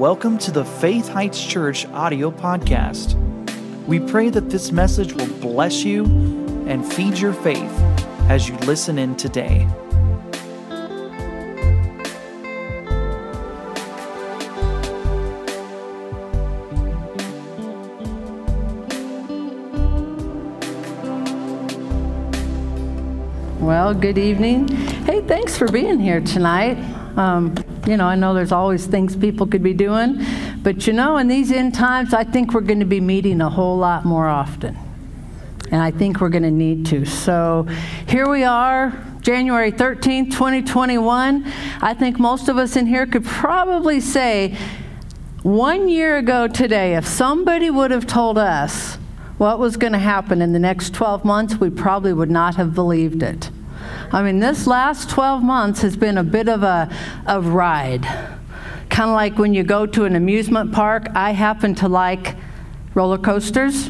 welcome to the Faith Heights Church audio podcast. We pray that this message will bless you and feed your faith as you listen in today. Well, good evening. Hey, thanks for being here tonight. Um, you know, I know there's always things people could be doing, but you know, in these end times, I think we're going to be meeting a whole lot more often. And I think we're going to need to. So here we are, January 13th, 2021. I think most of us in here could probably say, one year ago today, if somebody would have told us what was going to happen in the next 12 months, we probably would not have believed it. I mean, this last 12 months has been a bit of a, a ride. Kind of like when you go to an amusement park. I happen to like roller coasters.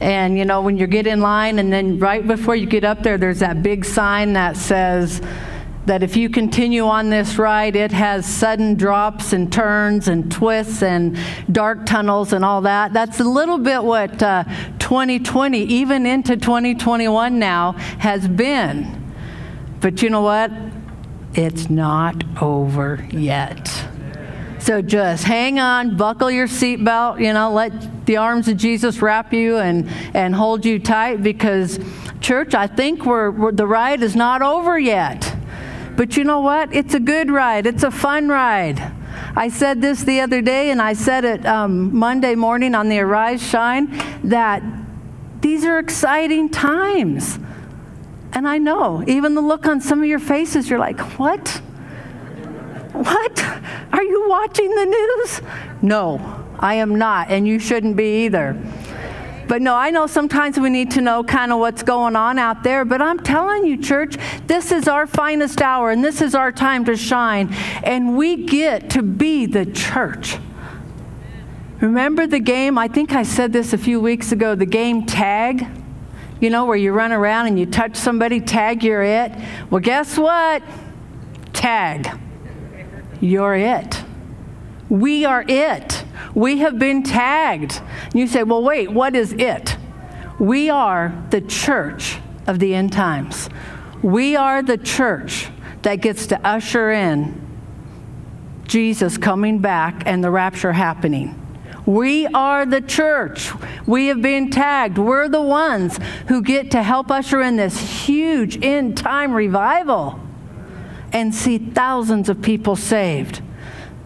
And you know, when you get in line, and then right before you get up there, there's that big sign that says, that if you continue on this ride, it has sudden drops and turns and twists and dark tunnels and all that. That's a little bit what uh, 2020, even into 2021 now, has been. But you know what? It's not over yet. So just hang on, buckle your seatbelt, you know, let the arms of Jesus wrap you and, and hold you tight because, church, I think we're, we're the ride is not over yet. But you know what? It's a good ride, it's a fun ride. I said this the other day, and I said it um, Monday morning on the Arise Shine that these are exciting times. And I know, even the look on some of your faces, you're like, what? What? Are you watching the news? No, I am not, and you shouldn't be either. But no, I know sometimes we need to know kind of what's going on out there. But I'm telling you, church, this is our finest hour and this is our time to shine. And we get to be the church. Remember the game? I think I said this a few weeks ago the game tag. You know, where you run around and you touch somebody, tag, you're it. Well, guess what? Tag. You're it. We are it. We have been tagged. And you say, well, wait, what is it? We are the church of the end times. We are the church that gets to usher in Jesus coming back and the rapture happening. We are the church. We have been tagged. We're the ones who get to help usher in this huge end time revival and see thousands of people saved.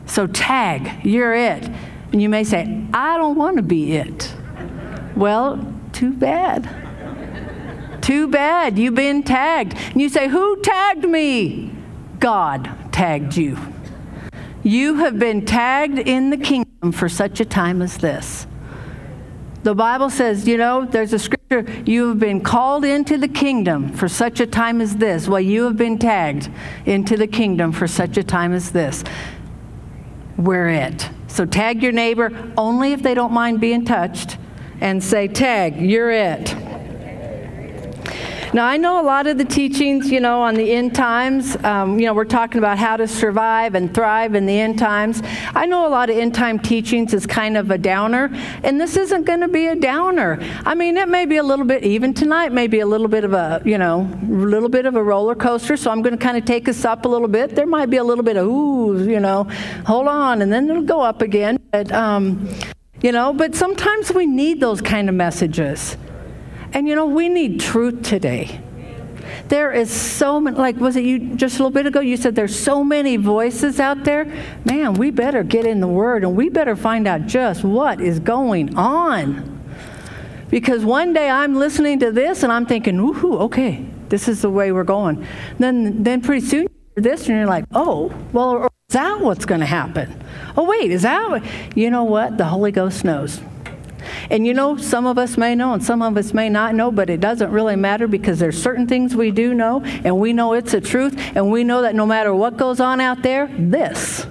So, tag, you're it. And you may say, I don't want to be it. Well, too bad. Too bad. You've been tagged. And you say, Who tagged me? God tagged you. You have been tagged in the kingdom for such a time as this. The Bible says, you know, there's a scripture, you have been called into the kingdom for such a time as this. Well, you have been tagged into the kingdom for such a time as this. We're it. So tag your neighbor only if they don't mind being touched and say, Tag, you're it. Now, I know a lot of the teachings, you know, on the end times, um, you know, we're talking about how to survive and thrive in the end times. I know a lot of end time teachings is kind of a downer, and this isn't going to be a downer. I mean, it may be a little bit, even tonight, maybe a little bit of a, you know, little bit of a roller coaster, so I'm going to kind of take us up a little bit. There might be a little bit of, ooh, you know, hold on, and then it'll go up again. But, um, you know, but sometimes we need those kind of messages. And you know, we need truth today. There is so many, like, was it you just a little bit ago? You said there's so many voices out there. Man, we better get in the Word and we better find out just what is going on. Because one day I'm listening to this and I'm thinking, ooh, okay, this is the way we're going. Then, then pretty soon you hear this and you're like, oh, well, is that what's going to happen? Oh, wait, is that? What? You know what? The Holy Ghost knows. And you know, some of us may know and some of us may not know, but it doesn't really matter because there's certain things we do know and we know it's the truth and we know that no matter what goes on out there, this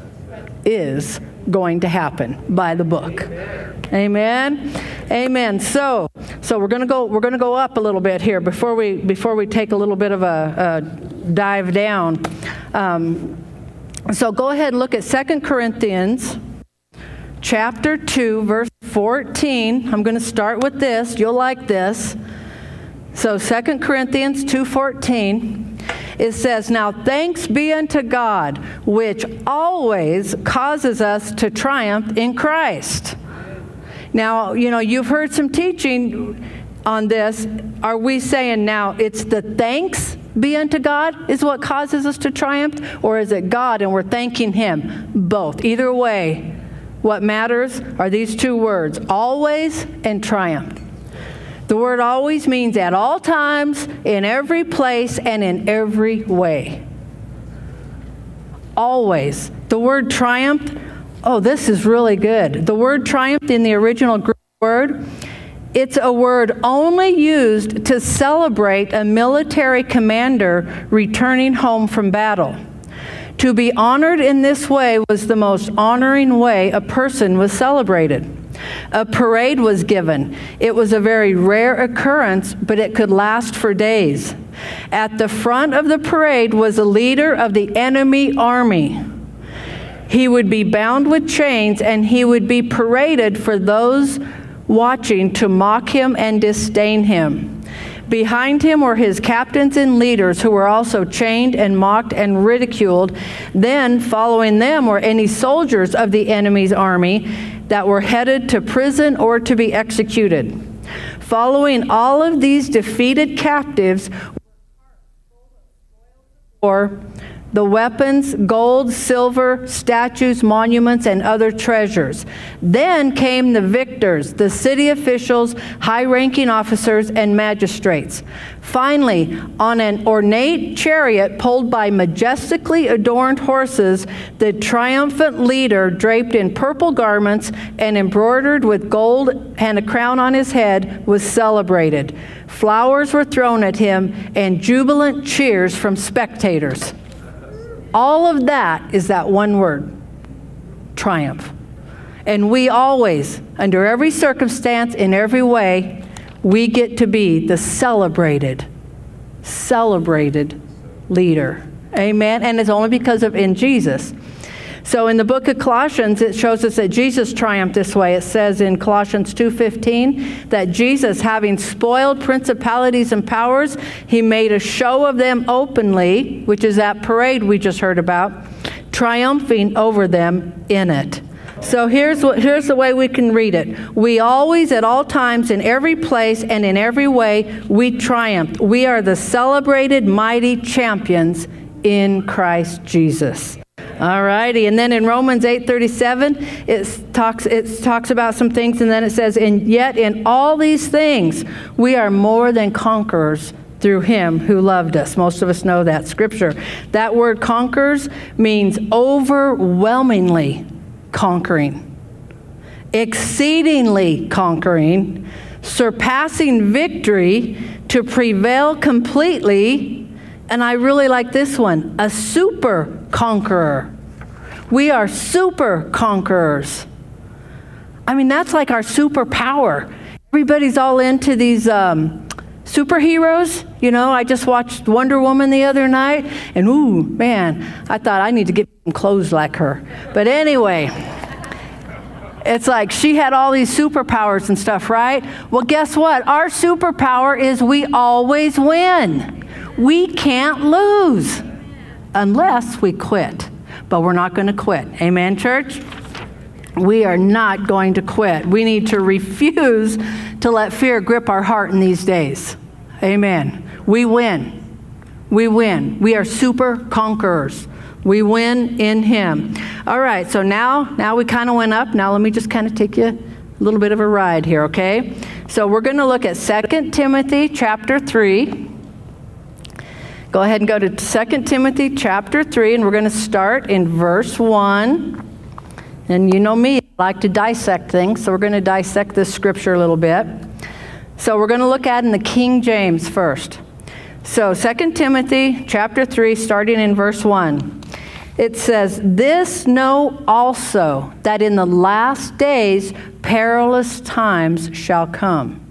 is going to happen by the book. Amen. Amen. So, so we're going to go we're going to go up a little bit here before we before we take a little bit of a, a dive down. Um, so go ahead and look at Second Corinthians chapter 2, verse 14. I'm going to start with this. You'll like this. So 2 Corinthians 2:14 it says, "Now thanks be unto God, which always causes us to triumph in Christ." Now, you know, you've heard some teaching on this. Are we saying now it's the thanks be unto God is what causes us to triumph, or is it God and we're thanking Him? Both. Either way, what matters are these two words always and triumph. The word always means at all times, in every place, and in every way. Always. The word triumph, oh, this is really good. The word triumph in the original Greek word it's a word only used to celebrate a military commander returning home from battle. To be honored in this way was the most honoring way a person was celebrated. A parade was given. It was a very rare occurrence, but it could last for days. At the front of the parade was a leader of the enemy army. He would be bound with chains and he would be paraded for those watching to mock him and disdain him. Behind him were his captains and leaders who were also chained and mocked and ridiculed. Then, following them, were any soldiers of the enemy's army that were headed to prison or to be executed. Following all of these defeated captives, or the weapons, gold, silver, statues, monuments, and other treasures. Then came the victors, the city officials, high ranking officers, and magistrates. Finally, on an ornate chariot pulled by majestically adorned horses, the triumphant leader, draped in purple garments and embroidered with gold and a crown on his head, was celebrated. Flowers were thrown at him and jubilant cheers from spectators. All of that is that one word triumph. And we always, under every circumstance, in every way, we get to be the celebrated, celebrated leader. Amen. And it's only because of in Jesus. So in the book of Colossians it shows us that Jesus triumphed this way. It says in Colossians 2:15 that Jesus having spoiled principalities and powers, he made a show of them openly, which is that parade we just heard about, triumphing over them in it. So here's what here's the way we can read it. We always at all times in every place and in every way we triumph. We are the celebrated mighty champions in Christ Jesus. All righty. And then in Romans 8:37, it talks it talks about some things and then it says, "And yet in all these things we are more than conquerors through him who loved us." Most of us know that scripture. That word conquers means overwhelmingly conquering. Exceedingly conquering, surpassing victory to prevail completely and I really like this one a super conqueror. We are super conquerors. I mean, that's like our superpower. Everybody's all into these um, superheroes. You know, I just watched Wonder Woman the other night, and ooh, man, I thought I need to get some clothes like her. But anyway, it's like she had all these superpowers and stuff, right? Well, guess what? Our superpower is we always win. We can't lose unless we quit. But we're not going to quit. Amen, church? We are not going to quit. We need to refuse to let fear grip our heart in these days. Amen. We win. We win. We are super conquerors. We win in him. All right, so now now we kind of went up. Now let me just kind of take you a little bit of a ride here, okay? So we're going to look at 2 Timothy chapter 3. Go ahead and go to 2 Timothy chapter 3, and we're going to start in verse 1. And you know me, I like to dissect things, so we're going to dissect this scripture a little bit. So we're going to look at in the King James first. So 2 Timothy chapter 3, starting in verse 1. It says, This know also that in the last days perilous times shall come.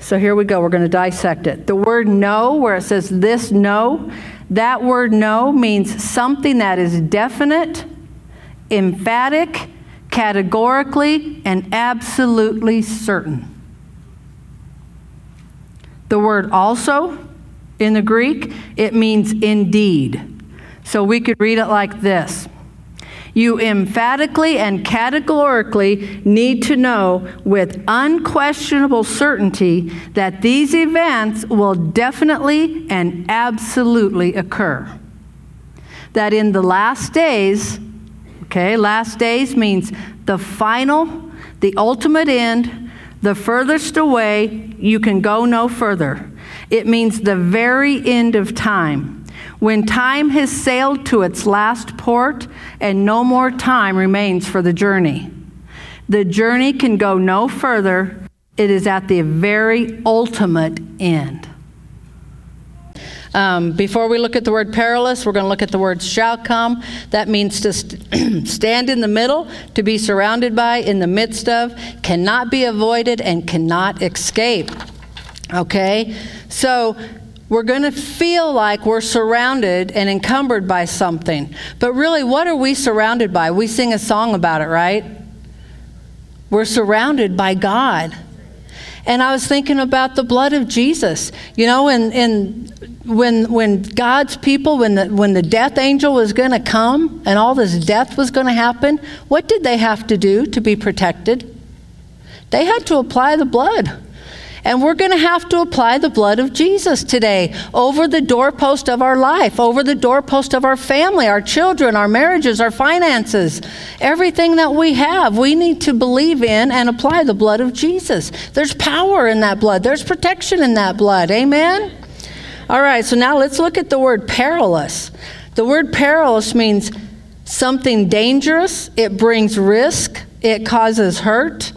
So here we go. We're going to dissect it. The word know, where it says this know, that word know means something that is definite, emphatic, categorically, and absolutely certain. The word also in the Greek, it means indeed. So we could read it like this You emphatically and categorically need to know with unquestionable certainty that these events will definitely and absolutely occur. That in the last days, okay, last days means the final, the ultimate end, the furthest away, you can go no further. It means the very end of time. When time has sailed to its last port and no more time remains for the journey. The journey can go no further. It is at the very ultimate end. Um, before we look at the word perilous, we're going to look at the word shall come. That means to st- stand in the middle, to be surrounded by, in the midst of, cannot be avoided, and cannot escape. Okay? So we're going to feel like we're surrounded and encumbered by something. But really, what are we surrounded by? We sing a song about it, right? We're surrounded by God. And I was thinking about the blood of Jesus. You know, and, and when, when God's people, when the, when the death angel was going to come and all this death was going to happen, what did they have to do to be protected? They had to apply the blood. And we're going to have to apply the blood of Jesus today over the doorpost of our life, over the doorpost of our family, our children, our marriages, our finances, everything that we have. We need to believe in and apply the blood of Jesus. There's power in that blood, there's protection in that blood. Amen? All right, so now let's look at the word perilous. The word perilous means something dangerous, it brings risk, it causes hurt,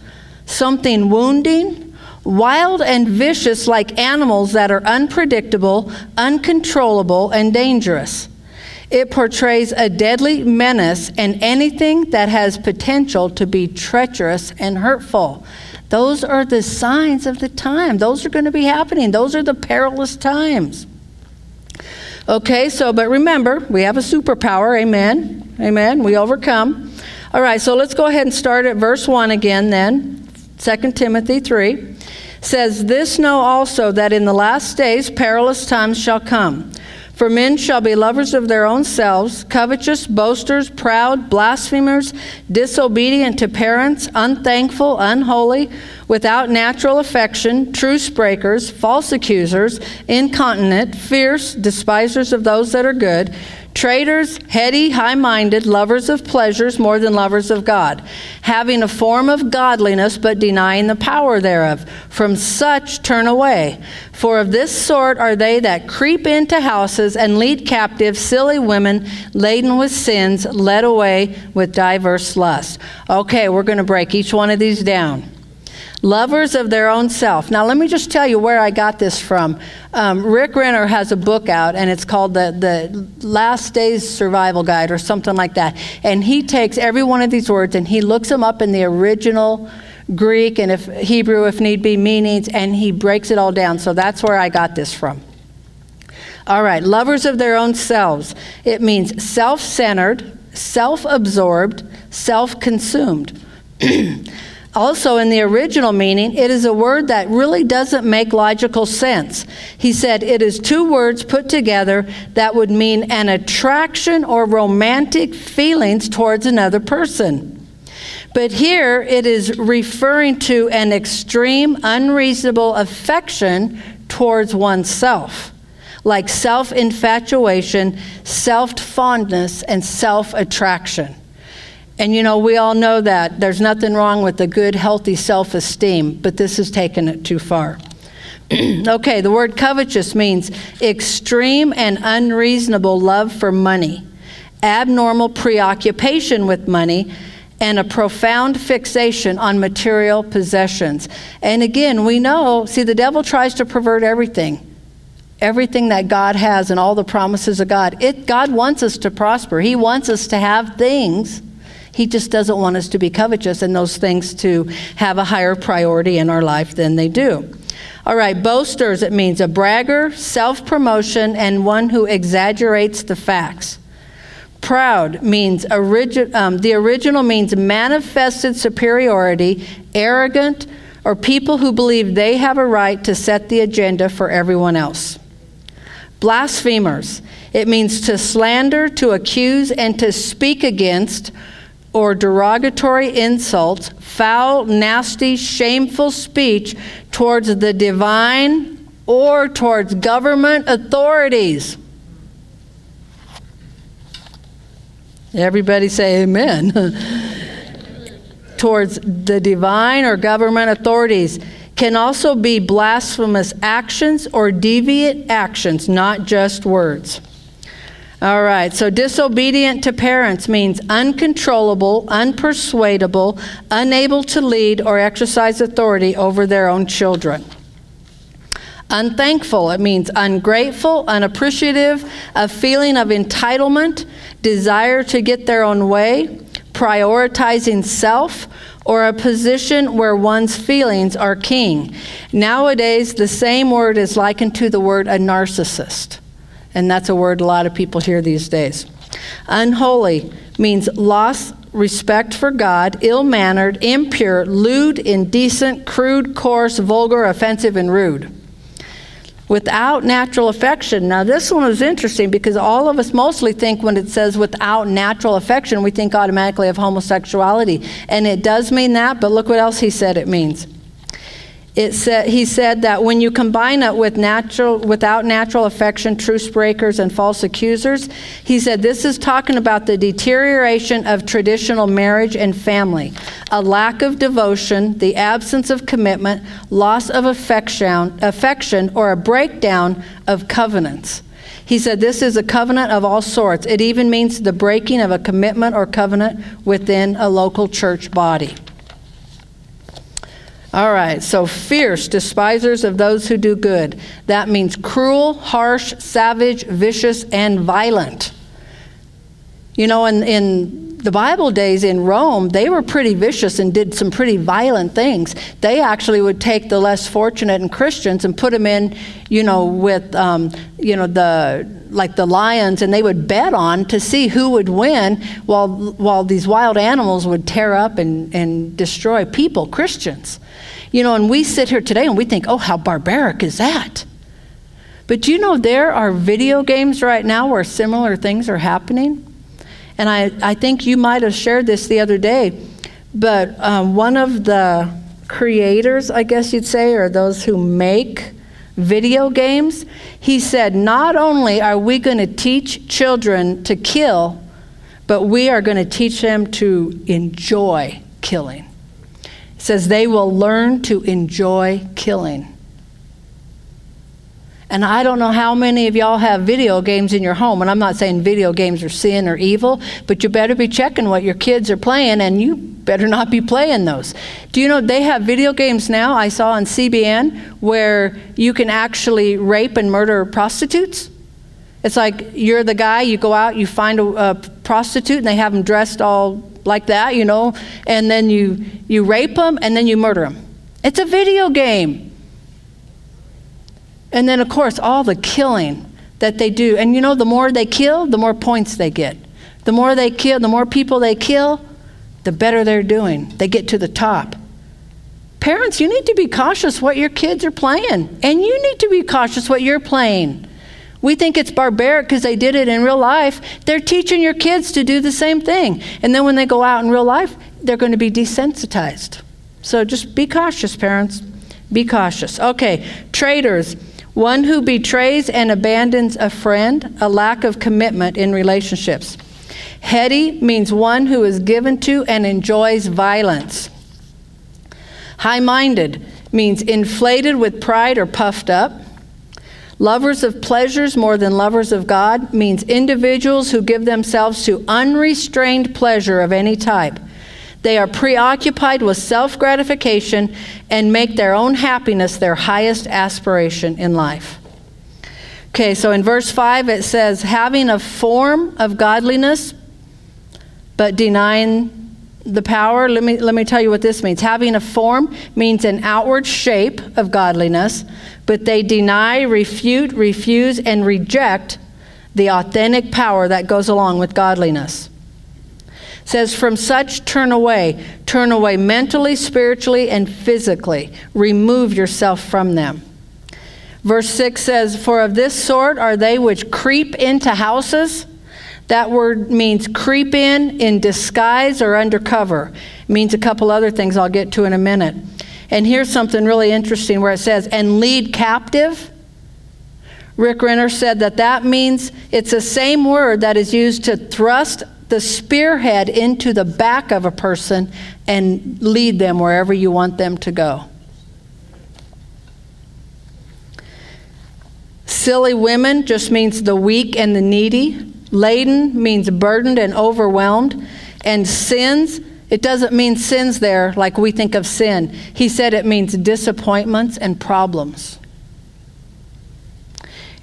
something wounding wild and vicious like animals that are unpredictable, uncontrollable, and dangerous. It portrays a deadly menace and anything that has potential to be treacherous and hurtful. Those are the signs of the time. Those are going to be happening. Those are the perilous times. Okay, so, but remember, we have a superpower. Amen. Amen. We overcome. All right, so let's go ahead and start at verse 1 again then. 2 Timothy 3 says, This know also that in the last days perilous times shall come. For men shall be lovers of their own selves, covetous, boasters, proud, blasphemers, disobedient to parents, unthankful, unholy, without natural affection, truce breakers, false accusers, incontinent, fierce, despisers of those that are good Traitors, heady, high minded, lovers of pleasures more than lovers of God, having a form of godliness but denying the power thereof. From such turn away. For of this sort are they that creep into houses and lead captive silly women laden with sins, led away with diverse lusts. Okay, we're going to break each one of these down lovers of their own self. Now, let me just tell you where I got this from. Um, Rick Renner has a book out, and it's called the, the Last Days Survival Guide or something like that. And he takes every one of these words and he looks them up in the original Greek and if Hebrew, if need be, meanings, and he breaks it all down. So that's where I got this from. All right, lovers of their own selves. It means self centered, self absorbed, self consumed. Also, in the original meaning, it is a word that really doesn't make logical sense. He said it is two words put together that would mean an attraction or romantic feelings towards another person. But here it is referring to an extreme, unreasonable affection towards oneself, like self infatuation, self fondness, and self attraction. And you know, we all know that there's nothing wrong with a good, healthy self esteem, but this has taken it too far. okay, the word covetous means extreme and unreasonable love for money, abnormal preoccupation with money, and a profound fixation on material possessions. And again, we know, see, the devil tries to pervert everything everything that God has and all the promises of God. It, God wants us to prosper. He wants us to have things. He just doesn't want us to be covetous and those things to have a higher priority in our life than they do. All right, boasters, it means a bragger, self promotion, and one who exaggerates the facts. Proud means origi- um, the original means manifested superiority, arrogant, or people who believe they have a right to set the agenda for everyone else. Blasphemers, it means to slander, to accuse, and to speak against or derogatory insults, foul, nasty, shameful speech towards the divine or towards government authorities. Everybody say amen. towards the divine or government authorities can also be blasphemous actions or deviant actions, not just words. All right, so disobedient to parents means uncontrollable, unpersuadable, unable to lead or exercise authority over their own children. Unthankful, it means ungrateful, unappreciative, a feeling of entitlement, desire to get their own way, prioritizing self, or a position where one's feelings are king. Nowadays, the same word is likened to the word a narcissist. And that's a word a lot of people hear these days. Unholy means lost respect for God, ill mannered, impure, lewd, indecent, crude, coarse, vulgar, offensive, and rude. Without natural affection. Now, this one is interesting because all of us mostly think when it says without natural affection, we think automatically of homosexuality. And it does mean that, but look what else he said it means it he said that when you combine it with natural, without natural affection, truce breakers, and false accusers, he said this is talking about the deterioration of traditional marriage and family, a lack of devotion, the absence of commitment, loss of affection, affection or a breakdown of covenants. He said this is a covenant of all sorts. It even means the breaking of a commitment or covenant within a local church body. All right, so fierce, despisers of those who do good. That means cruel, harsh, savage, vicious, and violent. You know, in, in the Bible days in Rome, they were pretty vicious and did some pretty violent things. They actually would take the less fortunate and Christians and put them in, you know, with, um, you know, the like the lions, and they would bet on to see who would win, while while these wild animals would tear up and, and destroy people, Christians. You know, and we sit here today and we think, oh, how barbaric is that? But you know, there are video games right now where similar things are happening. And I, I think you might have shared this the other day, but um, one of the creators, I guess you'd say, or those who make video games, he said, not only are we going to teach children to kill, but we are going to teach them to enjoy killing says they will learn to enjoy killing. And I don't know how many of y'all have video games in your home. And I'm not saying video games are sin or evil, but you better be checking what your kids are playing and you better not be playing those. Do you know they have video games now? I saw on CBN where you can actually rape and murder prostitutes. It's like you're the guy, you go out, you find a, a prostitute, and they have them dressed all like that, you know, and then you, you rape them and then you murder them. It's a video game. And then, of course, all the killing that they do. And you know, the more they kill, the more points they get. The more they kill, the more people they kill, the better they're doing. They get to the top. Parents, you need to be cautious what your kids are playing. And you need to be cautious what you're playing. We think it's barbaric because they did it in real life. They're teaching your kids to do the same thing. And then when they go out in real life, they're going to be desensitized. So just be cautious, parents. Be cautious. Okay, traitors. One who betrays and abandons a friend, a lack of commitment in relationships. Heady means one who is given to and enjoys violence. High minded means inflated with pride or puffed up. Lovers of pleasures more than lovers of God means individuals who give themselves to unrestrained pleasure of any type. They are preoccupied with self gratification and make their own happiness their highest aspiration in life. Okay, so in verse 5 it says, having a form of godliness, but denying the power, let me, let me tell you what this means. Having a form means an outward shape of godliness, but they deny, refute, refuse, and reject the authentic power that goes along with godliness. Says, From such turn away. Turn away mentally, spiritually, and physically. Remove yourself from them. Verse 6 says, For of this sort are they which creep into houses. That word means creep in, in disguise, or undercover. It means a couple other things I'll get to in a minute. And here's something really interesting where it says, and lead captive. Rick Renner said that that means it's the same word that is used to thrust the spearhead into the back of a person and lead them wherever you want them to go. Silly women just means the weak and the needy. Laden means burdened and overwhelmed. And sins, it doesn't mean sins there like we think of sin. He said it means disappointments and problems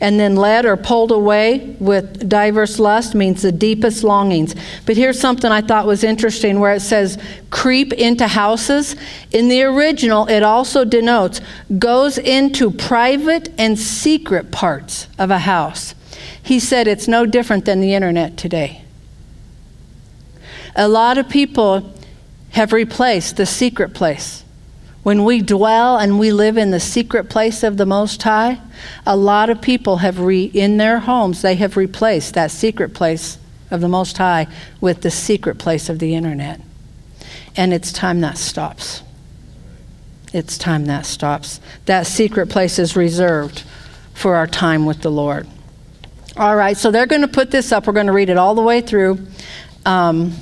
and then led or pulled away with diverse lust means the deepest longings. But here's something I thought was interesting where it says creep into houses. In the original, it also denotes goes into private and secret parts of a house. He said it's no different than the internet today. A lot of people have replaced the secret place when we dwell and we live in the secret place of the Most High, a lot of people have, re, in their homes, they have replaced that secret place of the Most High with the secret place of the internet. And it's time that stops. It's time that stops. That secret place is reserved for our time with the Lord. All right, so they're going to put this up. We're going to read it all the way through. Um,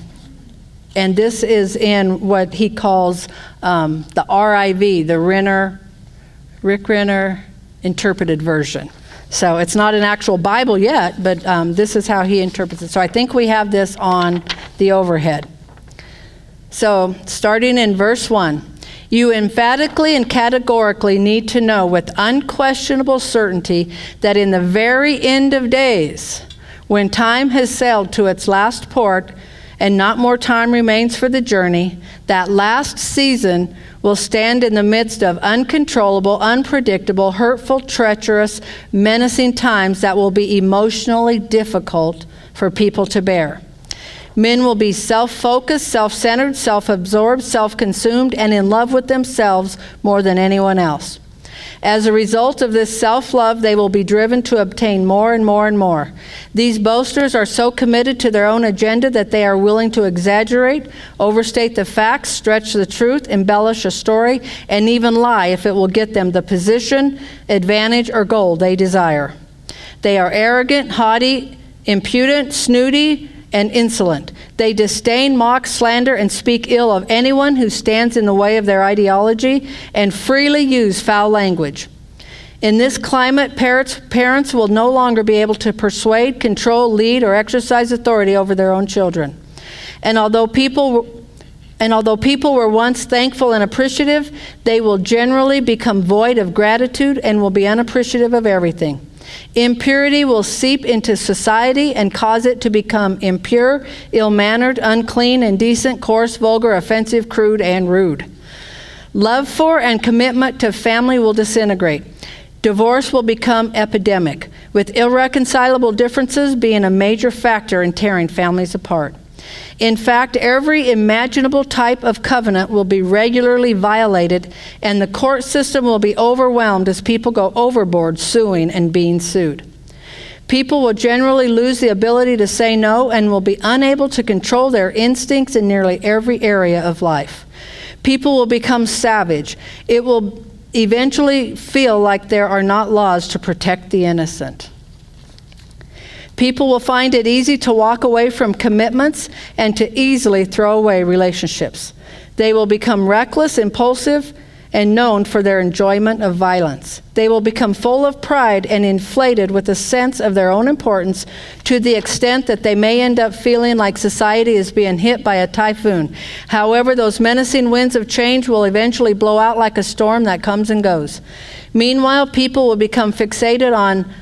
and this is in what he calls um, the RIV, the Renner, Rick Renner interpreted version. So it's not an actual Bible yet, but um, this is how he interprets it. So I think we have this on the overhead. So starting in verse 1. You emphatically and categorically need to know with unquestionable certainty that in the very end of days, when time has sailed to its last port, and not more time remains for the journey, that last season will stand in the midst of uncontrollable, unpredictable, hurtful, treacherous, menacing times that will be emotionally difficult for people to bear. Men will be self focused, self centered, self absorbed, self consumed, and in love with themselves more than anyone else. As a result of this self love, they will be driven to obtain more and more and more. These boasters are so committed to their own agenda that they are willing to exaggerate, overstate the facts, stretch the truth, embellish a story, and even lie if it will get them the position, advantage, or goal they desire. They are arrogant, haughty, impudent, snooty, and insolent. They disdain, mock, slander, and speak ill of anyone who stands in the way of their ideology and freely use foul language. In this climate, parents, parents will no longer be able to persuade, control, lead, or exercise authority over their own children. And although people and although people were once thankful and appreciative, they will generally become void of gratitude and will be unappreciative of everything. Impurity will seep into society and cause it to become impure, ill mannered, unclean, indecent, coarse, vulgar, offensive, crude, and rude. Love for and commitment to family will disintegrate. Divorce will become epidemic, with irreconcilable differences being a major factor in tearing families apart. In fact, every imaginable type of covenant will be regularly violated, and the court system will be overwhelmed as people go overboard suing and being sued. People will generally lose the ability to say no and will be unable to control their instincts in nearly every area of life. People will become savage. It will eventually feel like there are not laws to protect the innocent. People will find it easy to walk away from commitments and to easily throw away relationships. They will become reckless, impulsive, and known for their enjoyment of violence. They will become full of pride and inflated with a sense of their own importance to the extent that they may end up feeling like society is being hit by a typhoon. However, those menacing winds of change will eventually blow out like a storm that comes and goes. Meanwhile, people will become fixated on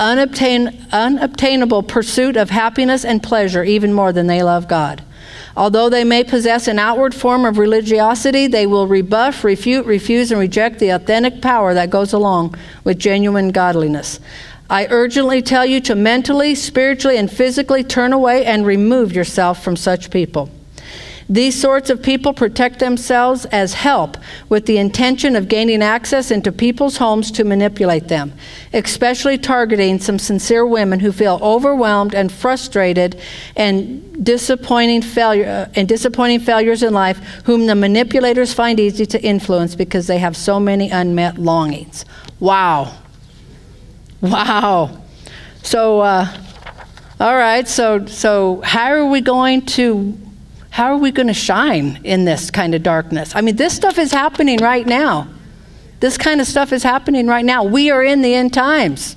unobtain, unobtainable pursuit of happiness and pleasure even more than they love God. Although they may possess an outward form of religiosity, they will rebuff, refute, refuse, and reject the authentic power that goes along with genuine godliness. I urgently tell you to mentally, spiritually, and physically turn away and remove yourself from such people. These sorts of people protect themselves as help with the intention of gaining access into people's homes to manipulate them, especially targeting some sincere women who feel overwhelmed and frustrated and disappointing failure uh, and disappointing failures in life whom the manipulators find easy to influence because they have so many unmet longings. Wow. Wow. So uh, all right, so so how are we going to how are we going to shine in this kind of darkness? I mean, this stuff is happening right now. This kind of stuff is happening right now. We are in the end times.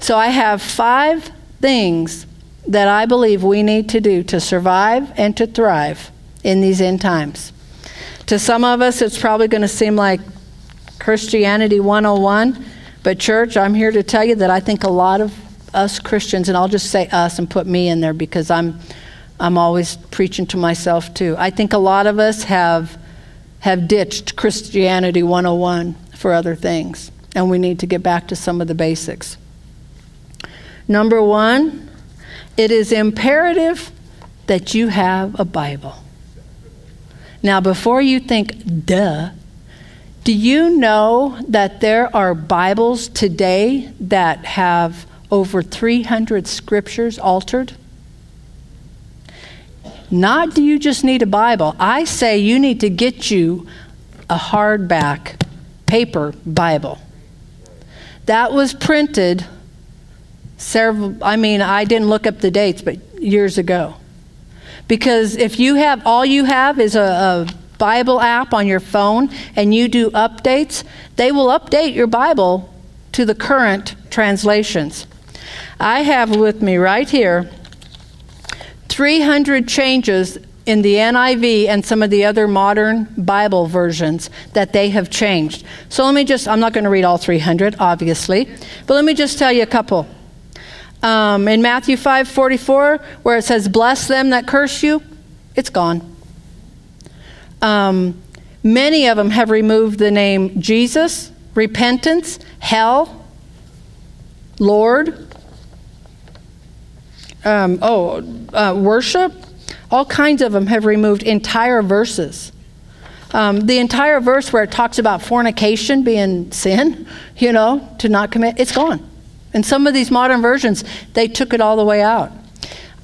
So I have five things that I believe we need to do to survive and to thrive in these end times. To some of us, it's probably going to seem like Christianity 101, but, church, I'm here to tell you that I think a lot of us Christians, and I'll just say us and put me in there because I'm I'm always preaching to myself too. I think a lot of us have have ditched Christianity 101 for other things, and we need to get back to some of the basics. Number 1, it is imperative that you have a Bible. Now, before you think, duh, do you know that there are Bibles today that have over 300 scriptures altered? Not do you just need a Bible. I say you need to get you a hardback paper Bible. That was printed several, I mean, I didn't look up the dates, but years ago. Because if you have, all you have is a, a Bible app on your phone and you do updates, they will update your Bible to the current translations. I have with me right here 300 changes in the NIV and some of the other modern Bible versions that they have changed. So let me just, I'm not going to read all 300, obviously, but let me just tell you a couple. Um, in Matthew 5 44, where it says, Bless them that curse you, it's gone. Um, many of them have removed the name Jesus, repentance, hell, Lord, um, oh, uh, worship, all kinds of them have removed entire verses. Um, the entire verse where it talks about fornication being sin, you know, to not commit, it's gone. And some of these modern versions, they took it all the way out.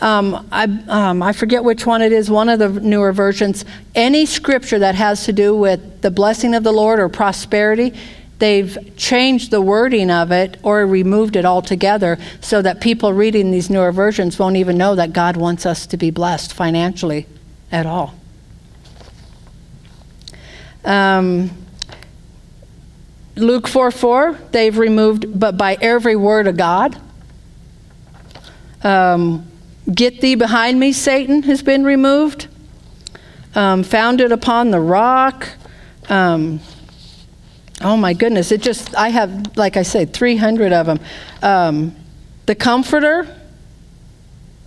Um, I, um, I forget which one it is, one of the newer versions. Any scripture that has to do with the blessing of the Lord or prosperity, they've changed the wording of it or removed it altogether so that people reading these newer versions won't even know that God wants us to be blessed financially at all. Um, Luke 4 4, they've removed, but by every word of God. Um, Get thee behind me, Satan, has been removed. Um, founded upon the rock. Um, Oh my goodness, it just, I have, like I said, 300 of them. Um, the Comforter,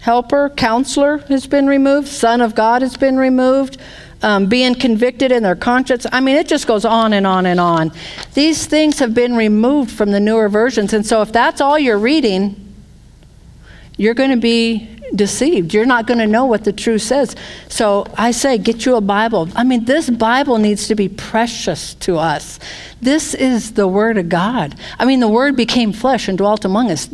Helper, Counselor has been removed, Son of God has been removed. Um, being convicted in their conscience. I mean, it just goes on and on and on. These things have been removed from the newer versions. And so, if that's all you're reading, you're going to be deceived. You're not going to know what the truth says. So I say, get you a Bible. I mean, this Bible needs to be precious to us. This is the Word of God. I mean, the Word became flesh and dwelt among us.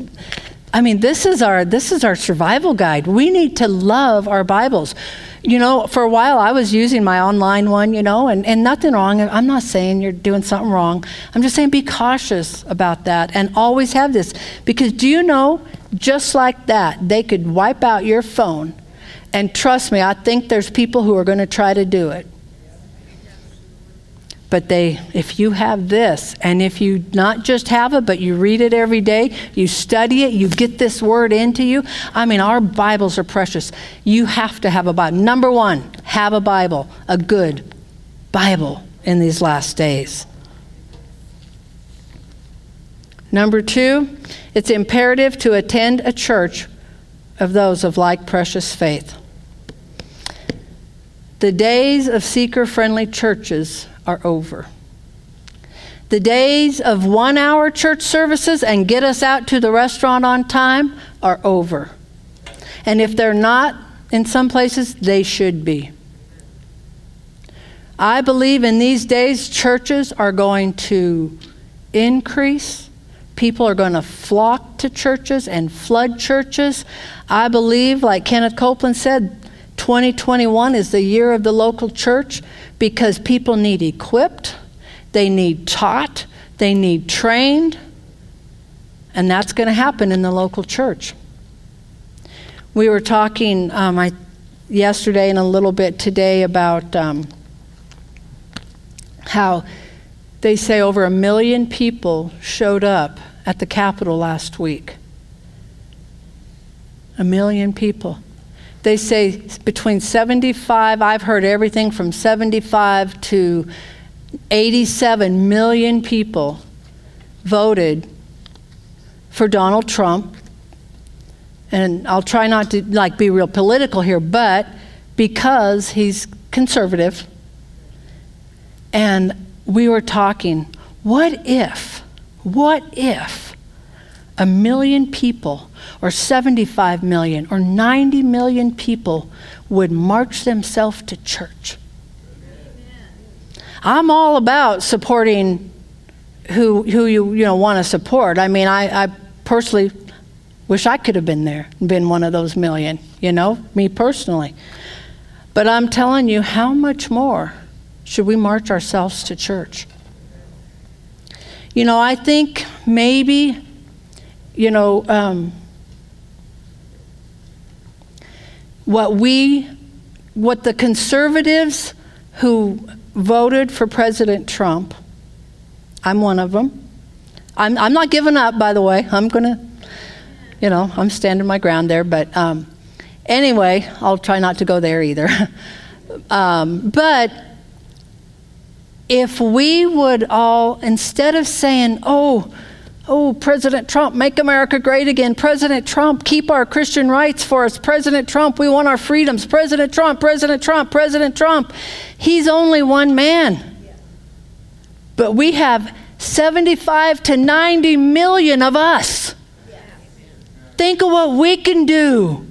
I mean, this is our this is our survival guide. We need to love our Bibles. You know, for a while I was using my online one, you know, and, and nothing wrong. I'm not saying you're doing something wrong. I'm just saying be cautious about that and always have this. Because do you know just like that, they could wipe out your phone. And trust me, I think there's people who are going to try to do it. But they, if you have this, and if you not just have it, but you read it every day, you study it, you get this word into you. I mean, our Bibles are precious. You have to have a Bible. Number one, have a Bible, a good Bible in these last days. Number two, it's imperative to attend a church of those of like precious faith. The days of seeker friendly churches are over. The days of one hour church services and get us out to the restaurant on time are over. And if they're not, in some places, they should be. I believe in these days churches are going to increase. People are going to flock to churches and flood churches. I believe, like Kenneth Copeland said, 2021 is the year of the local church because people need equipped, they need taught, they need trained, and that's going to happen in the local church. We were talking um, I, yesterday and a little bit today about um, how they say over a million people showed up at the Capitol last week. A million people. They say between 75, I've heard everything from 75 to 87 million people voted for Donald Trump. And I'll try not to like be real political here, but because he's conservative. And we were talking, what if, what if a million people, or 75 million, or 90 million people would march themselves to church? I'm all about supporting who, who you, you know, want to support. I mean, I, I personally wish I could have been there, and been one of those million, you know, me personally. But I'm telling you, how much more should we march ourselves to church? You know, I think maybe, you know, um, what we, what the conservatives who voted for President Trump, I'm one of them. I'm, I'm not giving up, by the way. I'm going to, you know, I'm standing my ground there. But um, anyway, I'll try not to go there either. um, but if we would all, instead of saying, oh, Oh, President Trump, make America great again. President Trump, keep our Christian rights for us. President Trump, we want our freedoms. President Trump, President Trump, President Trump. He's only one man. But we have 75 to 90 million of us. Think of what we can do.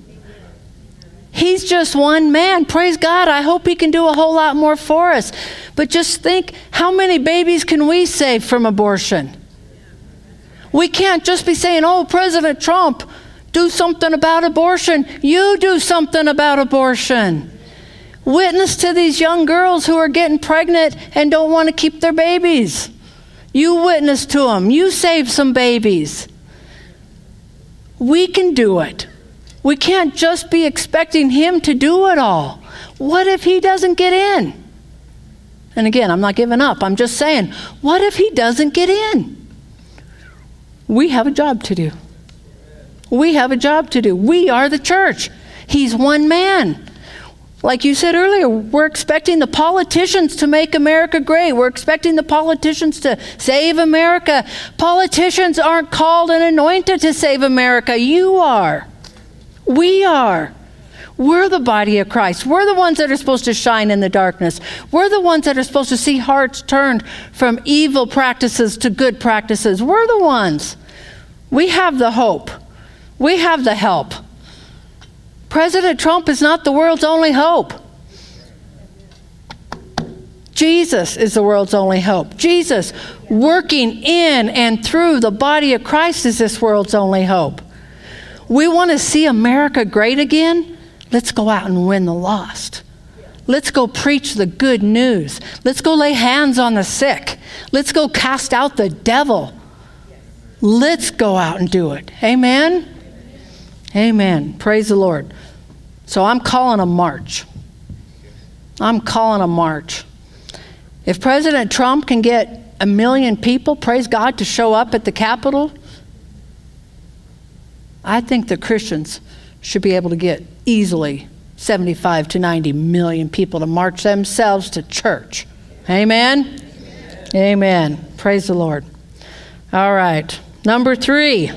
He's just one man. Praise God. I hope he can do a whole lot more for us. But just think how many babies can we save from abortion? We can't just be saying, oh, President Trump, do something about abortion. You do something about abortion. Witness to these young girls who are getting pregnant and don't want to keep their babies. You witness to them. You save some babies. We can do it. We can't just be expecting him to do it all. What if he doesn't get in? And again, I'm not giving up. I'm just saying, what if he doesn't get in? We have a job to do. We have a job to do. We are the church. He's one man. Like you said earlier, we're expecting the politicians to make America great. We're expecting the politicians to save America. Politicians aren't called and anointed to save America. You are. We are. We're the body of Christ. We're the ones that are supposed to shine in the darkness. We're the ones that are supposed to see hearts turned from evil practices to good practices. We're the ones. We have the hope. We have the help. President Trump is not the world's only hope. Jesus is the world's only hope. Jesus working in and through the body of Christ is this world's only hope. We want to see America great again. Let's go out and win the lost. Let's go preach the good news. Let's go lay hands on the sick. Let's go cast out the devil. Let's go out and do it. Amen? Amen. Praise the Lord. So I'm calling a march. I'm calling a march. If President Trump can get a million people, praise God, to show up at the Capitol, I think the Christians should be able to get easily 75 to 90 million people to march themselves to church. Amen? Amen. Amen. Praise the Lord. All right. Number three,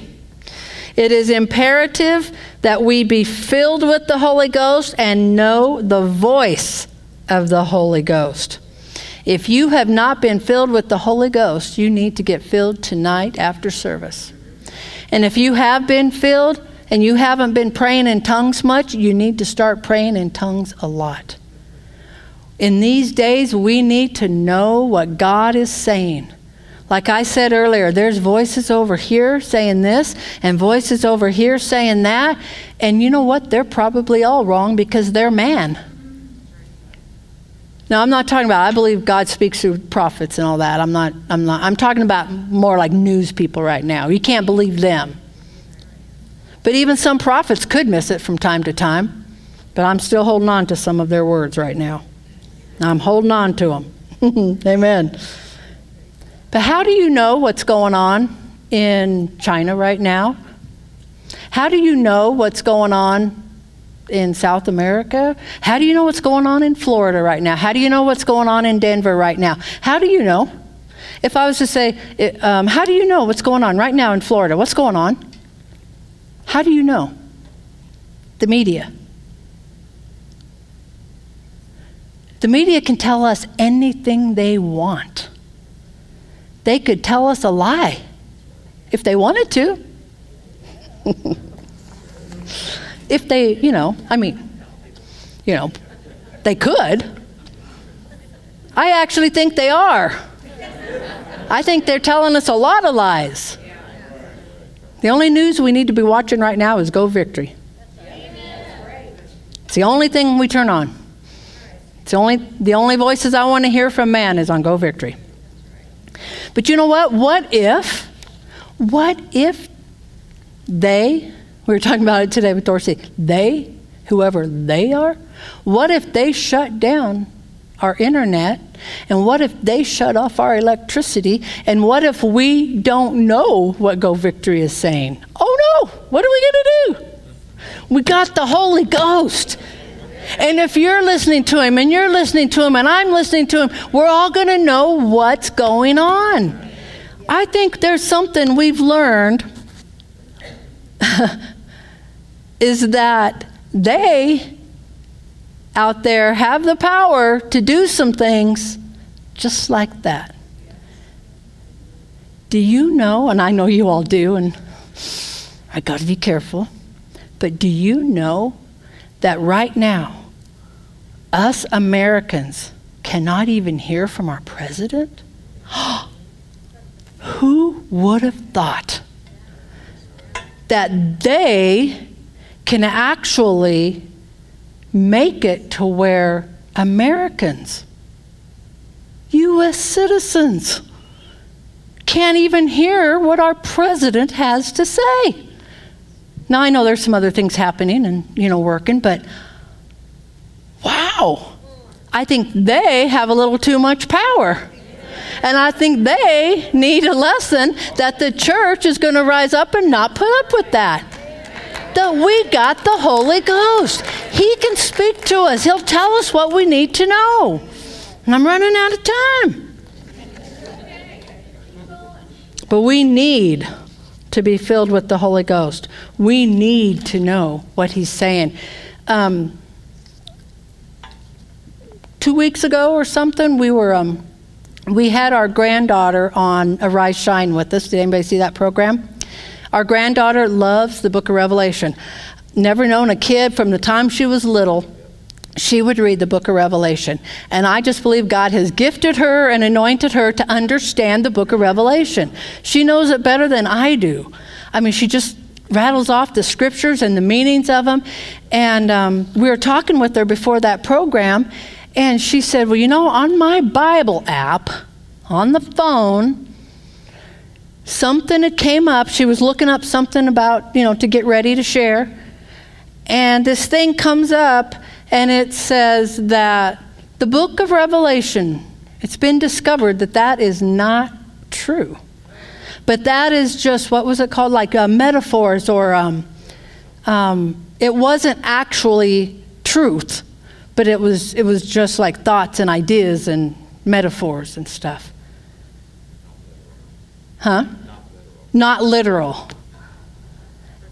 it is imperative that we be filled with the Holy Ghost and know the voice of the Holy Ghost. If you have not been filled with the Holy Ghost, you need to get filled tonight after service. And if you have been filled and you haven't been praying in tongues much, you need to start praying in tongues a lot. In these days, we need to know what God is saying. Like I said earlier, there's voices over here saying this and voices over here saying that. And you know what? They're probably all wrong because they're man. Now, I'm not talking about, I believe God speaks through prophets and all that. I'm not, I'm not, I'm talking about more like news people right now. You can't believe them. But even some prophets could miss it from time to time. But I'm still holding on to some of their words right now. I'm holding on to them. Amen. But how do you know what's going on in China right now? How do you know what's going on in South America? How do you know what's going on in Florida right now? How do you know what's going on in Denver right now? How do you know? If I was to say, um, how do you know what's going on right now in Florida? What's going on? How do you know? The media. The media can tell us anything they want. They could tell us a lie if they wanted to. if they, you know, I mean, you know, they could. I actually think they are. I think they're telling us a lot of lies. The only news we need to be watching right now is Go Victory. It's the only thing we turn on. It's the only, the only voices I want to hear from man is on Go Victory. But you know what? What if, what if they we were talking about it today with Dorsey. They, whoever they are, what if they shut down our internet? And what if they shut off our electricity? And what if we don't know what Go Victory is saying? Oh no, what are we going to do? We got the Holy Ghost. And if you're listening to him and you're listening to him and I'm listening to him, we're all going to know what's going on. I think there's something we've learned is that they out there have the power to do some things just like that. Do you know, and I know you all do, and I got to be careful, but do you know that right now, us Americans cannot even hear from our president? Who would have thought that they can actually make it to where Americans, U.S. citizens, can't even hear what our president has to say. Now, I know there's some other things happening and, you know, working, but wow, I think they have a little too much power. And I think they need a lesson that the church is going to rise up and not put up with that that we got the Holy Ghost. He can speak to us, He'll tell us what we need to know. And I'm running out of time. But we need to be filled with the Holy Ghost. We need to know what He's saying. Um, two weeks ago or something, we were. Um, we had our granddaughter on Arise Shine with us. Did anybody see that program? Our granddaughter loves the book of Revelation. Never known a kid from the time she was little she would read the book of Revelation. And I just believe God has gifted her and anointed her to understand the book of Revelation. She knows it better than I do. I mean, she just rattles off the scriptures and the meanings of them. And um, we were talking with her before that program, and she said, Well, you know, on my Bible app, on the phone, something had came up. She was looking up something about, you know, to get ready to share. And this thing comes up and it says that the book of Revelation, it's been discovered that that is not true. But that is just, what was it called? Like uh, metaphors or um, um, it wasn't actually truth, but it was, it was just like thoughts and ideas and metaphors and stuff. Huh? Not literal.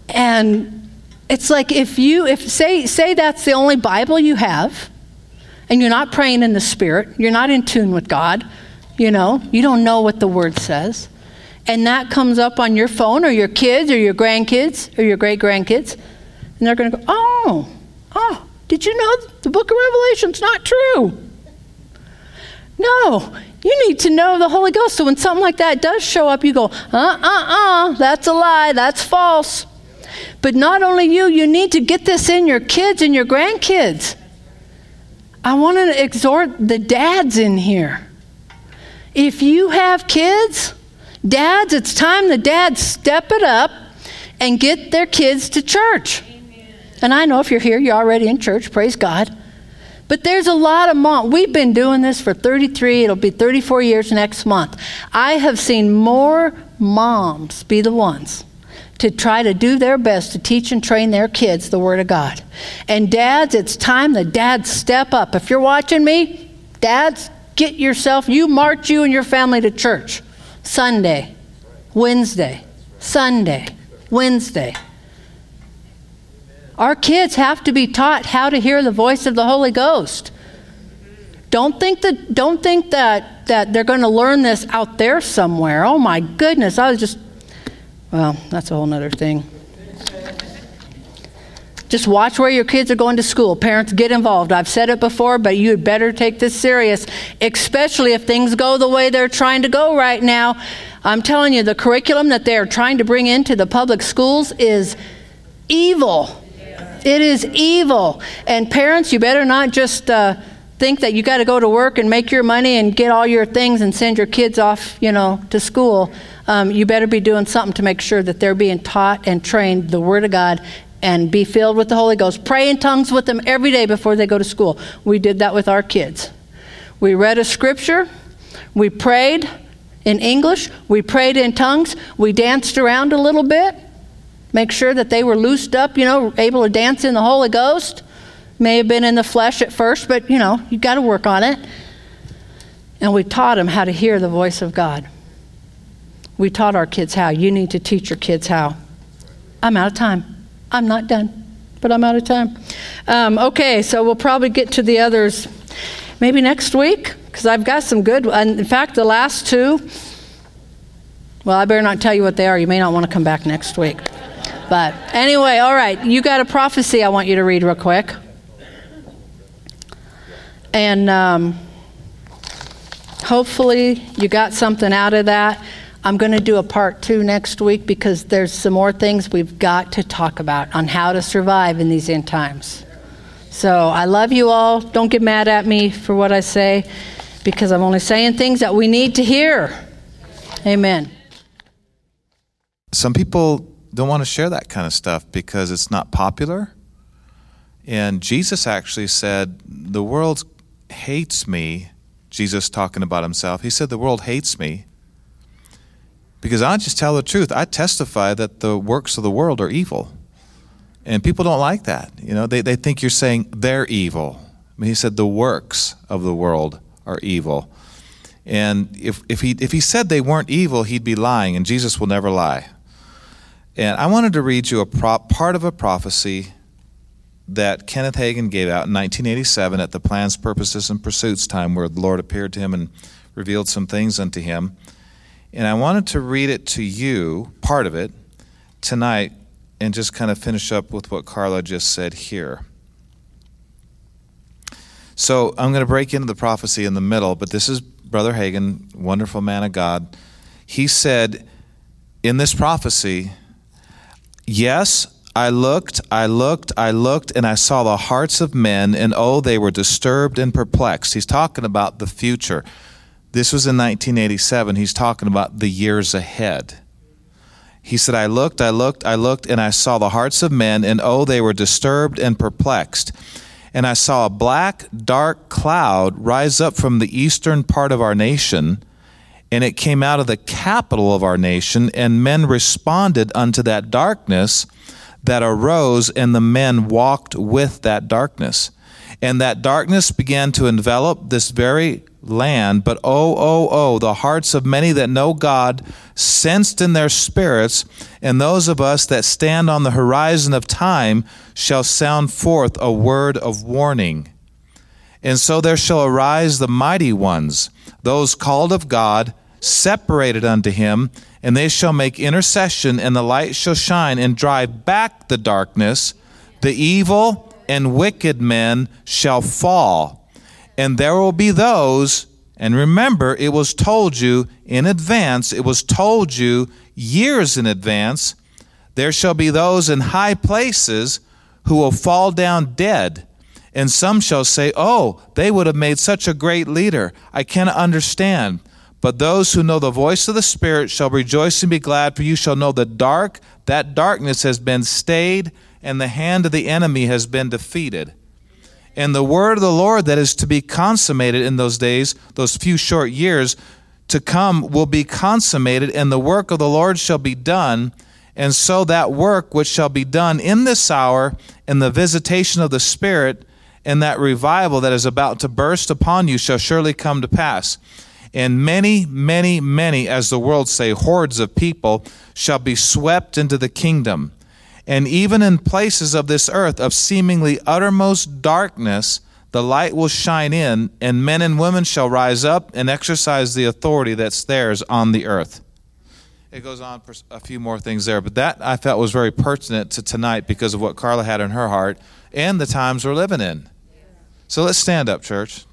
And it's like if you if say say that's the only Bible you have, and you're not praying in the Spirit, you're not in tune with God, you know, you don't know what the Word says, and that comes up on your phone or your kids or your grandkids or your great grandkids, and they're going to go, oh, oh, did you know the book of Revelation's not true? No, you need to know the Holy Ghost. So when something like that does show up, you go, uh uh uh, that's a lie, that's false. But not only you, you need to get this in your kids and your grandkids. I want to exhort the dads in here. If you have kids, dads, it's time the dads step it up and get their kids to church. Amen. And I know if you're here, you're already in church, praise God. But there's a lot of mom. We've been doing this for 33, it'll be 34 years next month. I have seen more moms be the ones to try to do their best to teach and train their kids the Word of God. And dads, it's time the dads step up. If you're watching me, dads, get yourself, you march you and your family to church. Sunday, Wednesday, Sunday, Wednesday. Our kids have to be taught how to hear the voice of the Holy Ghost. Don't think that don't think that that they're going to learn this out there somewhere. Oh my goodness, I was just well, that's a whole other thing. Just watch where your kids are going to school. Parents, get involved. I've said it before, but you'd better take this serious, especially if things go the way they're trying to go right now. I'm telling you, the curriculum that they're trying to bring into the public schools is evil. It is evil. And parents, you better not just uh, think that you got to go to work and make your money and get all your things and send your kids off, you know, to school um, you better be doing something to make sure that they're being taught and trained the Word of God and be filled with the Holy Ghost. Pray in tongues with them every day before they go to school. We did that with our kids. We read a scripture, we prayed in English, we prayed in tongues, we danced around a little bit, make sure that they were loosed up, you know, able to dance in the Holy Ghost. May have been in the flesh at first, but you know, you got to work on it. And we taught them how to hear the voice of God. We taught our kids how. You need to teach your kids how. I'm out of time. I'm not done, but I'm out of time. Um, okay, so we'll probably get to the others maybe next week because I've got some good. In fact, the last two. Well, I better not tell you what they are. You may not want to come back next week. But anyway, all right. You got a prophecy I want you to read real quick. And um, hopefully you got something out of that. I'm going to do a part two next week because there's some more things we've got to talk about on how to survive in these end times. So I love you all. Don't get mad at me for what I say because I'm only saying things that we need to hear. Amen. Some people don't want to share that kind of stuff because it's not popular. And Jesus actually said, The world hates me. Jesus talking about himself. He said, The world hates me because I just tell the truth. I testify that the works of the world are evil. And people don't like that. You know, they, they think you're saying they're evil. I mean, he said the works of the world are evil. And if, if, he, if he said they weren't evil, he'd be lying, and Jesus will never lie. And I wanted to read you a part of a prophecy that Kenneth Hagin gave out in 1987 at the Plans, Purposes, and Pursuits time, where the Lord appeared to him and revealed some things unto him. And I wanted to read it to you, part of it, tonight, and just kind of finish up with what Carla just said here. So I'm going to break into the prophecy in the middle, but this is Brother Hagin, wonderful man of God. He said in this prophecy, Yes, I looked, I looked, I looked, and I saw the hearts of men, and oh, they were disturbed and perplexed. He's talking about the future. This was in 1987. He's talking about the years ahead. He said, I looked, I looked, I looked, and I saw the hearts of men, and oh, they were disturbed and perplexed. And I saw a black, dark cloud rise up from the eastern part of our nation, and it came out of the capital of our nation, and men responded unto that darkness that arose, and the men walked with that darkness. And that darkness began to envelop this very land, but oh, oh, oh, the hearts of many that know God sensed in their spirits, and those of us that stand on the horizon of time shall sound forth a word of warning. And so there shall arise the mighty ones, those called of God, separated unto him, and they shall make intercession, and the light shall shine and drive back the darkness. The evil and wicked men shall fall. And there will be those, and remember, it was told you in advance, it was told you years in advance, there shall be those in high places who will fall down dead. And some shall say, Oh, they would have made such a great leader. I cannot understand. But those who know the voice of the Spirit shall rejoice and be glad, for you shall know the dark, that darkness has been stayed, and the hand of the enemy has been defeated. And the word of the Lord that is to be consummated in those days, those few short years to come, will be consummated, and the work of the Lord shall be done. And so that work which shall be done in this hour, in the visitation of the Spirit, and that revival that is about to burst upon you shall surely come to pass. And many, many, many, as the world say, hordes of people shall be swept into the kingdom. And even in places of this earth of seemingly uttermost darkness, the light will shine in, and men and women shall rise up and exercise the authority that's theirs on the earth. It goes on for a few more things there, but that I felt was very pertinent to tonight because of what Carla had in her heart and the times we're living in. So let's stand up, church.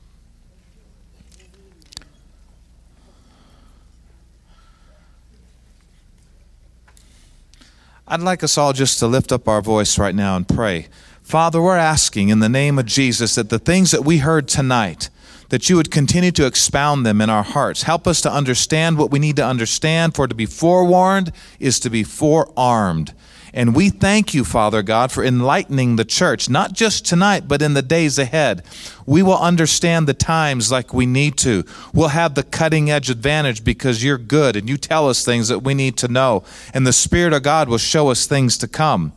I'd like us all just to lift up our voice right now and pray. Father, we're asking in the name of Jesus that the things that we heard tonight, that you would continue to expound them in our hearts. Help us to understand what we need to understand, for to be forewarned is to be forearmed. And we thank you, Father God, for enlightening the church, not just tonight, but in the days ahead. We will understand the times like we need to. We'll have the cutting edge advantage because you're good and you tell us things that we need to know. And the Spirit of God will show us things to come.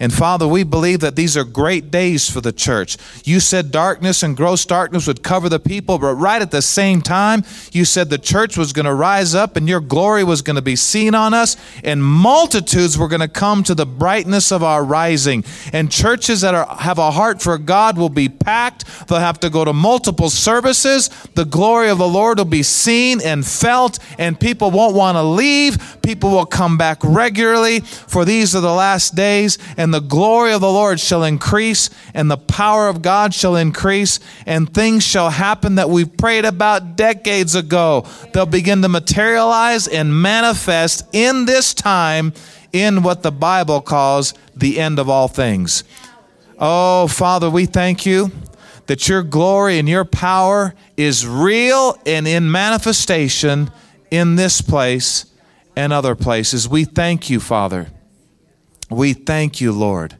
And Father, we believe that these are great days for the church. You said darkness and gross darkness would cover the people, but right at the same time, you said the church was going to rise up and your glory was going to be seen on us, and multitudes were going to come to the brightness of our rising. And churches that are, have a heart for God will be packed. They'll have to go to multiple services. The glory of the Lord will be seen and felt, and people won't want to leave. People will come back regularly, for these are the last days. And and the glory of the Lord shall increase, and the power of God shall increase, and things shall happen that we've prayed about decades ago. They'll begin to materialize and manifest in this time in what the Bible calls the end of all things. Oh, Father, we thank you that your glory and your power is real and in manifestation in this place and other places. We thank you, Father. We thank you, Lord.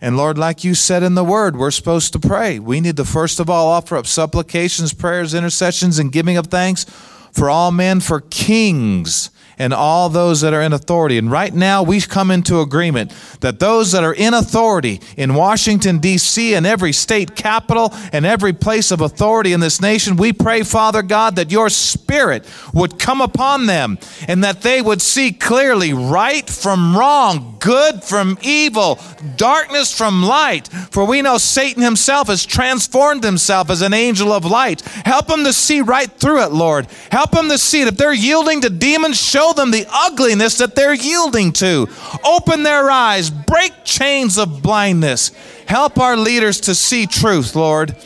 And Lord, like you said in the word, we're supposed to pray. We need to first of all offer up supplications, prayers, intercessions, and giving of thanks for all men, for kings and all those that are in authority. And right now, we come into agreement that those that are in authority in Washington, D.C., and every state capital and every place of authority in this nation, we pray, Father God, that your spirit would come upon them and that they would see clearly right from wrong, good from evil, darkness from light. For we know Satan himself has transformed himself as an angel of light. Help them to see right through it, Lord. Help them to see it. If they're yielding to demons, show show them the ugliness that they're yielding to. Open their eyes, break chains of blindness. Help our leaders to see truth, Lord.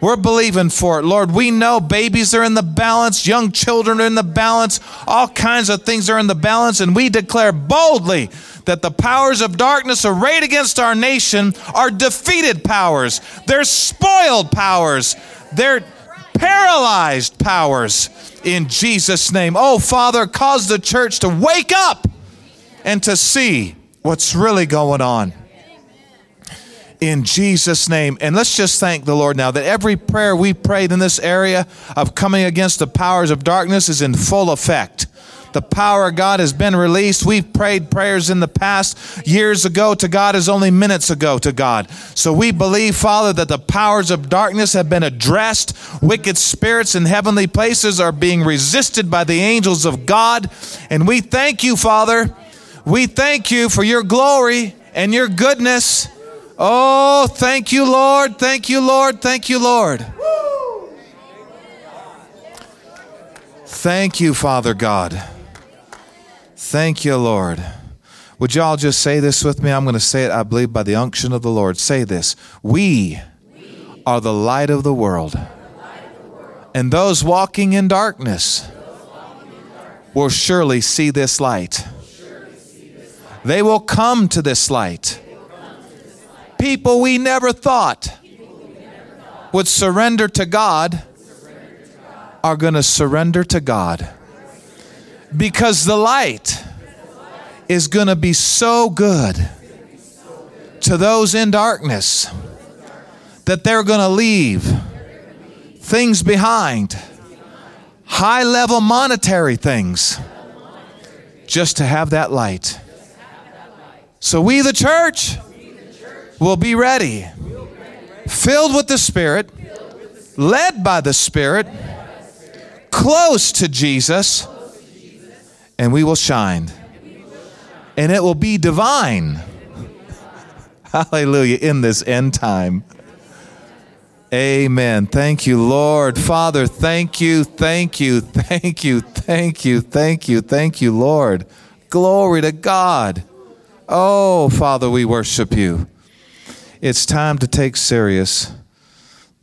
We're believing for it, Lord. We know babies are in the balance, young children are in the balance, all kinds of things are in the balance, and we declare boldly that the powers of darkness arrayed against our nation are defeated powers. They're spoiled powers. They're paralyzed powers in Jesus' name. Oh, Father, cause the church to wake up and to see what's really going on. In Jesus' name. And let's just thank the Lord now that every prayer we prayed in this area of coming against the powers of darkness is in full effect. The power of God has been released. We've prayed prayers in the past years ago to God is only minutes ago to God. So we believe, Father, that the powers of darkness have been addressed. Wicked spirits in heavenly places are being resisted by the angels of God. And we thank you, Father. We thank you for your glory and your goodness. Oh, thank you, Lord. Thank you, Lord. Thank you, Lord. Thank you, Father God. Thank you, Lord. Would y'all just say this with me? I'm going to say it, I believe, by the unction of the Lord. Say this We are the light of the world. And those walking in darkness will surely see this light. They will come to this light. People we never thought would surrender to God are going to surrender to God because the light is going to be so good to those in darkness that they're going to leave things behind, high level monetary things, just to have that light. So we, the church, will be ready, filled with the Spirit, led by the Spirit, close to Jesus, and we will shine. And it will be divine. Hallelujah. In this end time. Amen. Thank you, Lord. Father, thank you, thank you, thank you, thank you, thank you, thank you, Lord. Glory to God. Oh, Father, we worship you. It's time to take serious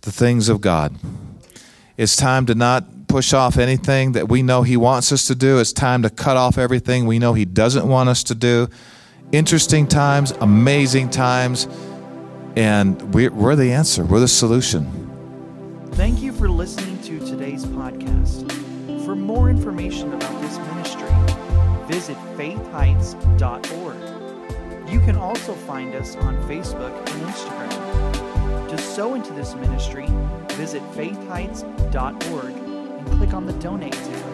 the things of God. It's time to not push off anything that we know He wants us to do. It's time to cut off everything we know He doesn't want us to do. Interesting times, amazing times and we're, the answer, we're the solution. Thank you for listening to today's podcast. For more information about this ministry, visit faithheights.org. You can also find us on Facebook and Instagram. To sow into this ministry, visit faithheights.org click on the donate.